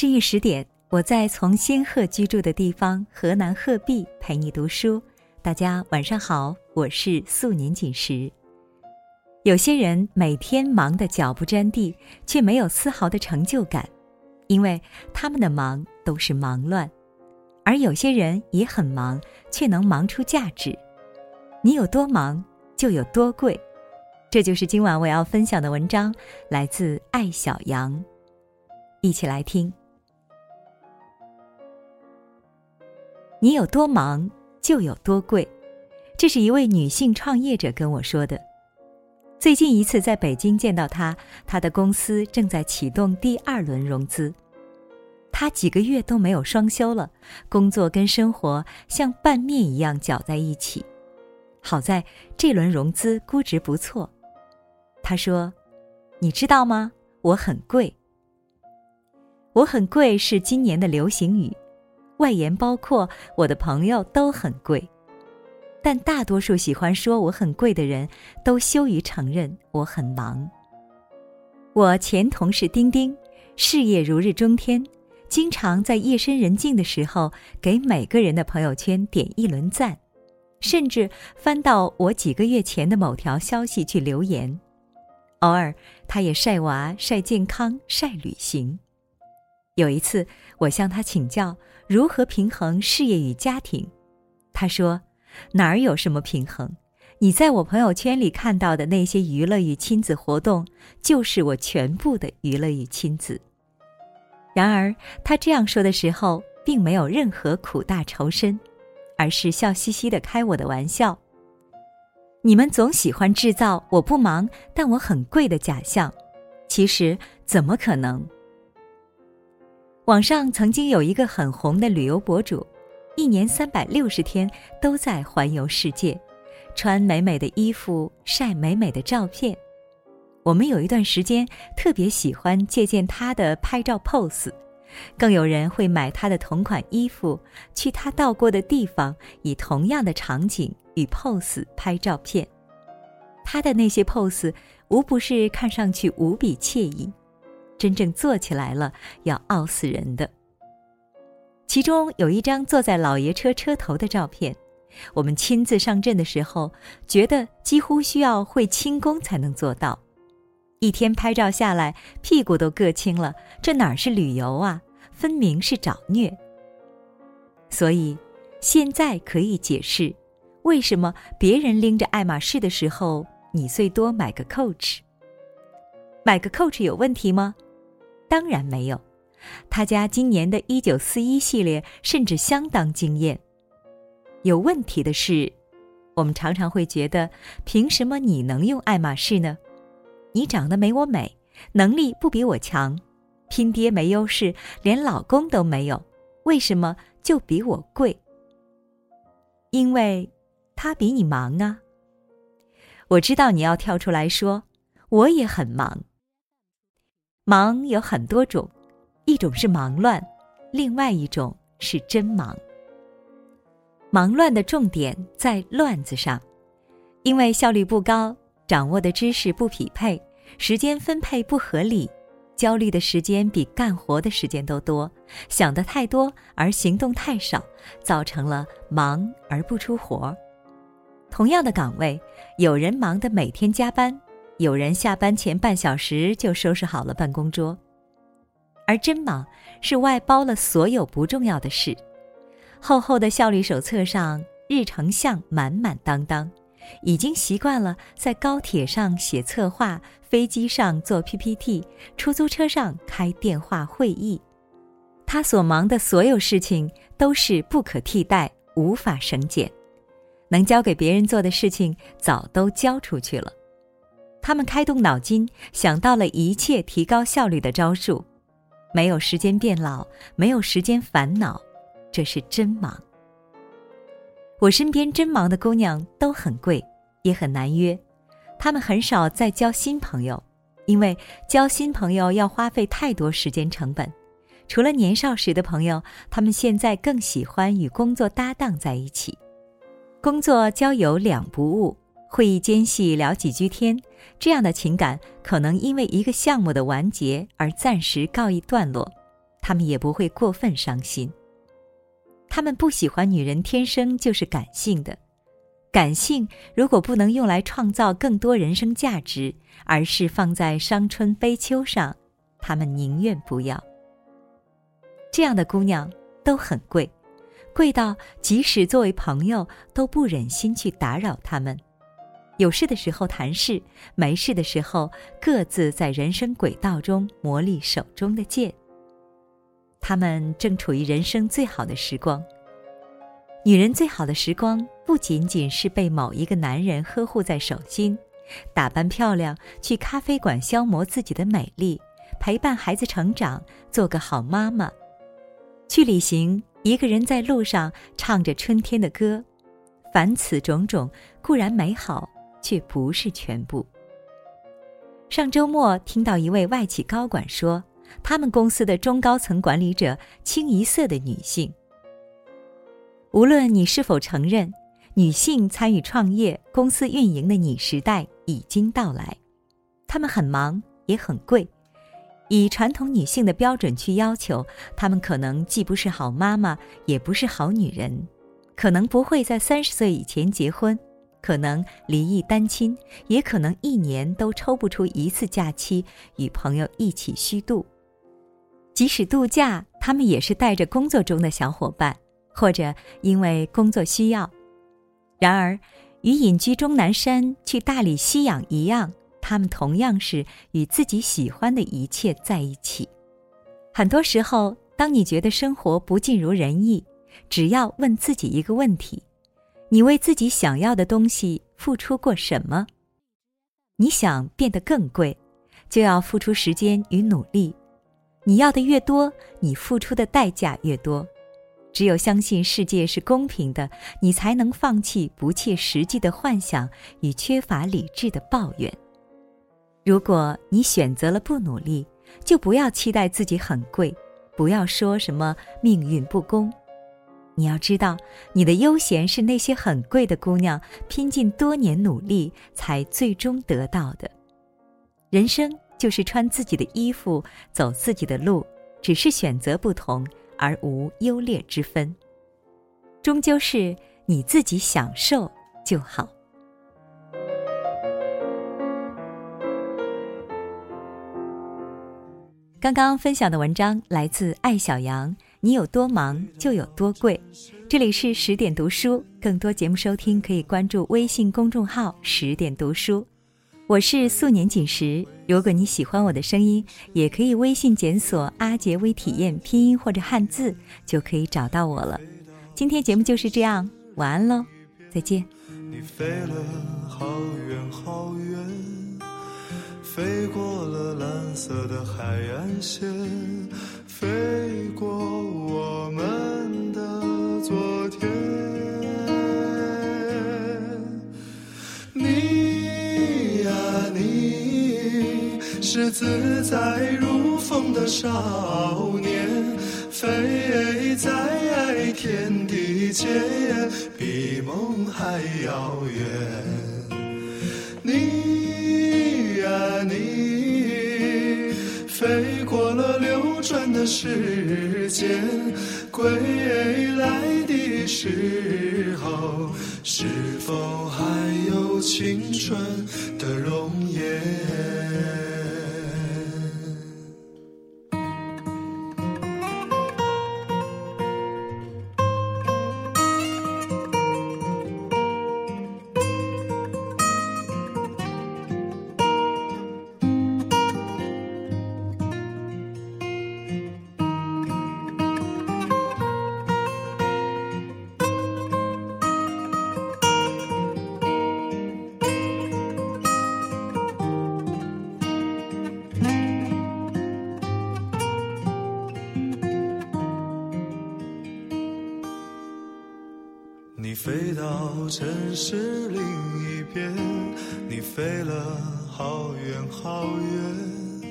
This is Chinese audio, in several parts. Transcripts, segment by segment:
深夜十点，我在从仙鹤居住的地方河南鹤壁陪你读书。大家晚上好，我是素年锦时。有些人每天忙得脚不沾地，却没有丝毫的成就感，因为他们的忙都是忙乱；而有些人也很忙，却能忙出价值。你有多忙，就有多贵。这就是今晚我要分享的文章，来自艾小羊。一起来听。你有多忙，就有多贵。这是一位女性创业者跟我说的。最近一次在北京见到她，她的公司正在启动第二轮融资。她几个月都没有双休了，工作跟生活像拌面一样搅在一起。好在这轮融资估值不错。她说：“你知道吗？我很贵。我很贵是今年的流行语。”外延包括我的朋友都很贵，但大多数喜欢说我很贵的人都羞于承认我很忙。我前同事丁丁，事业如日中天，经常在夜深人静的时候给每个人的朋友圈点一轮赞，甚至翻到我几个月前的某条消息去留言。偶尔，他也晒娃、晒健康、晒旅行。有一次，我向他请教如何平衡事业与家庭，他说：“哪儿有什么平衡？你在我朋友圈里看到的那些娱乐与亲子活动，就是我全部的娱乐与亲子。”然而，他这样说的时候，并没有任何苦大仇深，而是笑嘻嘻的开我的玩笑。你们总喜欢制造我不忙，但我很贵的假象，其实怎么可能？网上曾经有一个很红的旅游博主，一年三百六十天都在环游世界，穿美美的衣服，晒美美的照片。我们有一段时间特别喜欢借鉴他的拍照 pose，更有人会买他的同款衣服，去他到过的地方，以同样的场景与 pose 拍照片。他的那些 pose 无不是看上去无比惬意。真正做起来了，要傲死人的。其中有一张坐在老爷车车头的照片，我们亲自上阵的时候，觉得几乎需要会轻功才能做到。一天拍照下来，屁股都硌青了，这哪是旅游啊，分明是找虐。所以，现在可以解释，为什么别人拎着爱马仕的时候，你最多买个 Coach。买个 Coach 有问题吗？当然没有，他家今年的一九四一系列甚至相当惊艳。有问题的是，我们常常会觉得，凭什么你能用爱马仕呢？你长得没我美，能力不比我强，拼爹没优势，连老公都没有，为什么就比我贵？因为，他比你忙啊。我知道你要跳出来说，我也很忙。忙有很多种，一种是忙乱，另外一种是真忙。忙乱的重点在“乱”字上，因为效率不高，掌握的知识不匹配，时间分配不合理，焦虑的时间比干活的时间都多，想的太多而行动太少，造成了忙而不出活。同样的岗位，有人忙得每天加班。有人下班前半小时就收拾好了办公桌，而真忙是外包了所有不重要的事。厚厚的效率手册上日程项满满当当，已经习惯了在高铁上写策划、飞机上做 PPT、出租车上开电话会议。他所忙的所有事情都是不可替代、无法省减，能交给别人做的事情早都交出去了。他们开动脑筋，想到了一切提高效率的招数，没有时间变老，没有时间烦恼，这是真忙。我身边真忙的姑娘都很贵，也很难约，她们很少再交新朋友，因为交新朋友要花费太多时间成本。除了年少时的朋友，他们现在更喜欢与工作搭档在一起，工作交友两不误。会议间隙聊几句天，这样的情感可能因为一个项目的完结而暂时告一段落，他们也不会过分伤心。他们不喜欢女人天生就是感性的，感性如果不能用来创造更多人生价值，而是放在伤春悲秋上，他们宁愿不要。这样的姑娘都很贵，贵到即使作为朋友都不忍心去打扰他们。有事的时候谈事，没事的时候各自在人生轨道中磨砺手中的剑。他们正处于人生最好的时光。女人最好的时光，不仅仅是被某一个男人呵护在手心，打扮漂亮，去咖啡馆消磨自己的美丽，陪伴孩子成长，做个好妈妈。去旅行，一个人在路上唱着春天的歌，凡此种种固然美好，却不是全部。上周末听到一位外企高管说，他们公司的中高层管理者清一色的女性。无论你是否承认，女性参与创业、公司运营的你时代已经到来，她们很忙，也很贵。以传统女性的标准去要求，她们可能既不是好妈妈，也不是好女人，可能不会在三十岁以前结婚，可能离异单亲，也可能一年都抽不出一次假期与朋友一起虚度。即使度假，他们也是带着工作中的小伙伴，或者因为工作需要。然而，与隐居终南山去大理吸氧一样。他们同样是与自己喜欢的一切在一起。很多时候，当你觉得生活不尽如人意，只要问自己一个问题：你为自己想要的东西付出过什么？你想变得更贵，就要付出时间与努力。你要的越多，你付出的代价越多。只有相信世界是公平的，你才能放弃不切实际的幻想与缺乏理智的抱怨。如果你选择了不努力，就不要期待自己很贵，不要说什么命运不公。你要知道，你的悠闲是那些很贵的姑娘拼尽多年努力才最终得到的。人生就是穿自己的衣服，走自己的路，只是选择不同，而无优劣之分。终究是你自己享受就好。刚刚分享的文章来自艾小羊。你有多忙，就有多贵。这里是十点读书，更多节目收听可以关注微信公众号“十点读书”。我是素年锦时。如果你喜欢我的声音，也可以微信检索“阿杰微体验”拼音或者汉字，就可以找到我了。今天节目就是这样，晚安喽，再见。你飞了好远好远。飞过了蓝色的海岸线，飞过我们的昨天。你呀，你是自在如风的少年，飞在天地间，比梦还遥远。的时间，归来的时候，是否还有青春的容颜？你飞到城市另一边，你飞了好远好远，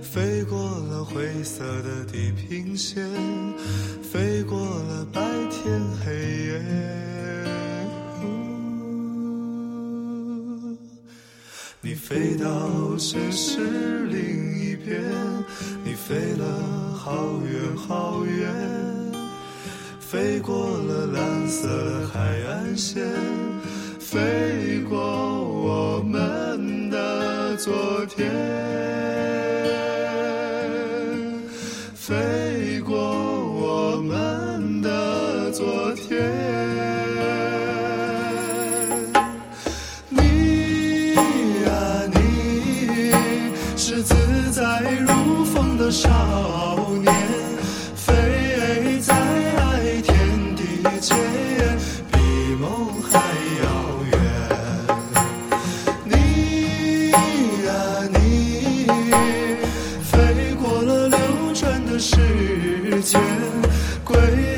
飞过了灰色的地平线，飞过了白天黑夜。你飞到城市另一边，你飞了好远好远。飞过了蓝色海岸线飞过我们的昨天飞过我们的昨天。世间。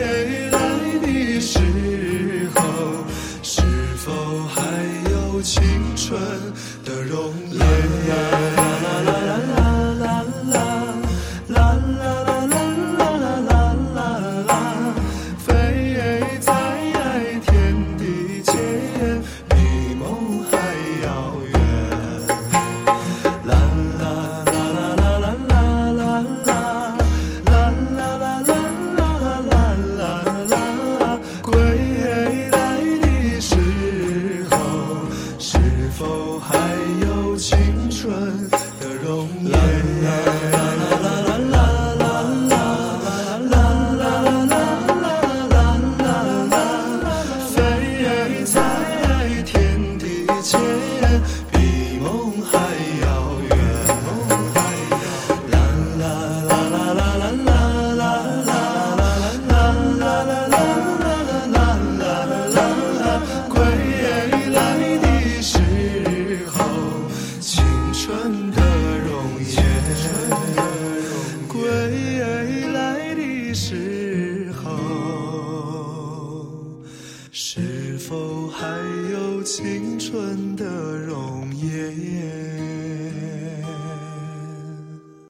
yeah.